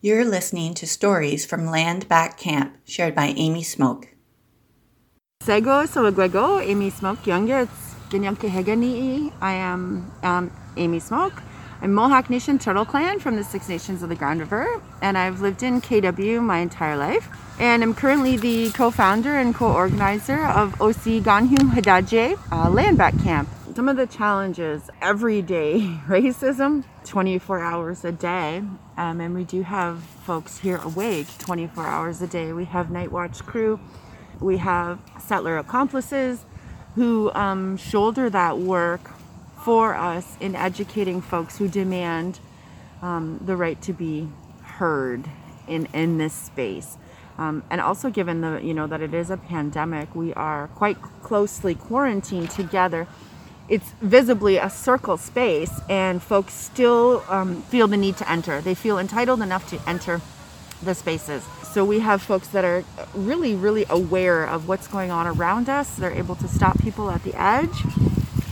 You're listening to stories from Land Back Camp, shared by Amy Smoke. Sego Sawagwego, Amy Smoke Younger. It's Ganyanke I am um, Amy Smoke. I'm Mohawk Nation Turtle Clan from the Six Nations of the Grand River, and I've lived in KW my entire life. And I'm currently the co-founder and co-organizer of OC Ganhu Hadaje uh, Land Back Camp. Some of the challenges, everyday racism, 24 hours a day, um, and we do have folks here awake 24 hours a day. We have night watch crew, we have settler accomplices who um, shoulder that work for us in educating folks who demand um, the right to be heard in, in this space. Um, and also given the you know that it is a pandemic, we are quite closely quarantined together. It's visibly a circle space, and folks still um, feel the need to enter. They feel entitled enough to enter the spaces. So we have folks that are really, really aware of what's going on around us. They're able to stop people at the edge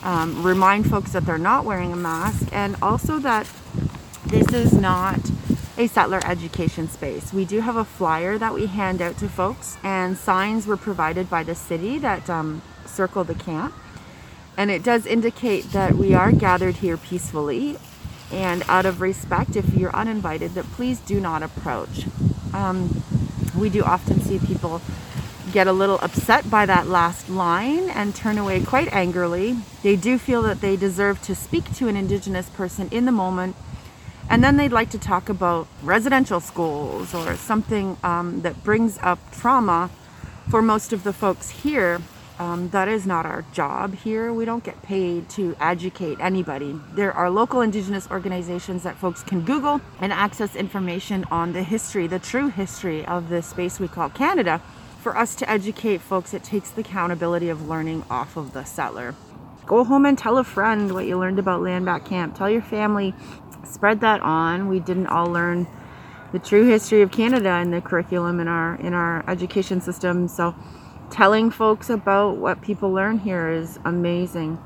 um, remind folks that they're not wearing a mask, and also that this is not a settler education space. We do have a flyer that we hand out to folks, and signs were provided by the city that um, circle the camp. And it does indicate that we are gathered here peacefully and out of respect, if you're uninvited, that please do not approach. Um, we do often see people get a little upset by that last line and turn away quite angrily. They do feel that they deserve to speak to an Indigenous person in the moment. And then they'd like to talk about residential schools or something um, that brings up trauma for most of the folks here. Um, that is not our job here. We don't get paid to educate anybody. There are local Indigenous organizations that folks can Google and access information on the history, the true history of the space we call Canada for us to educate folks, it takes the accountability of learning off of the settler. Go home and tell a friend what you learned about Land Back Camp. Tell your family, spread that on. We didn't all learn the true history of Canada in the curriculum in our in our education system. So telling folks about what people learn here is amazing.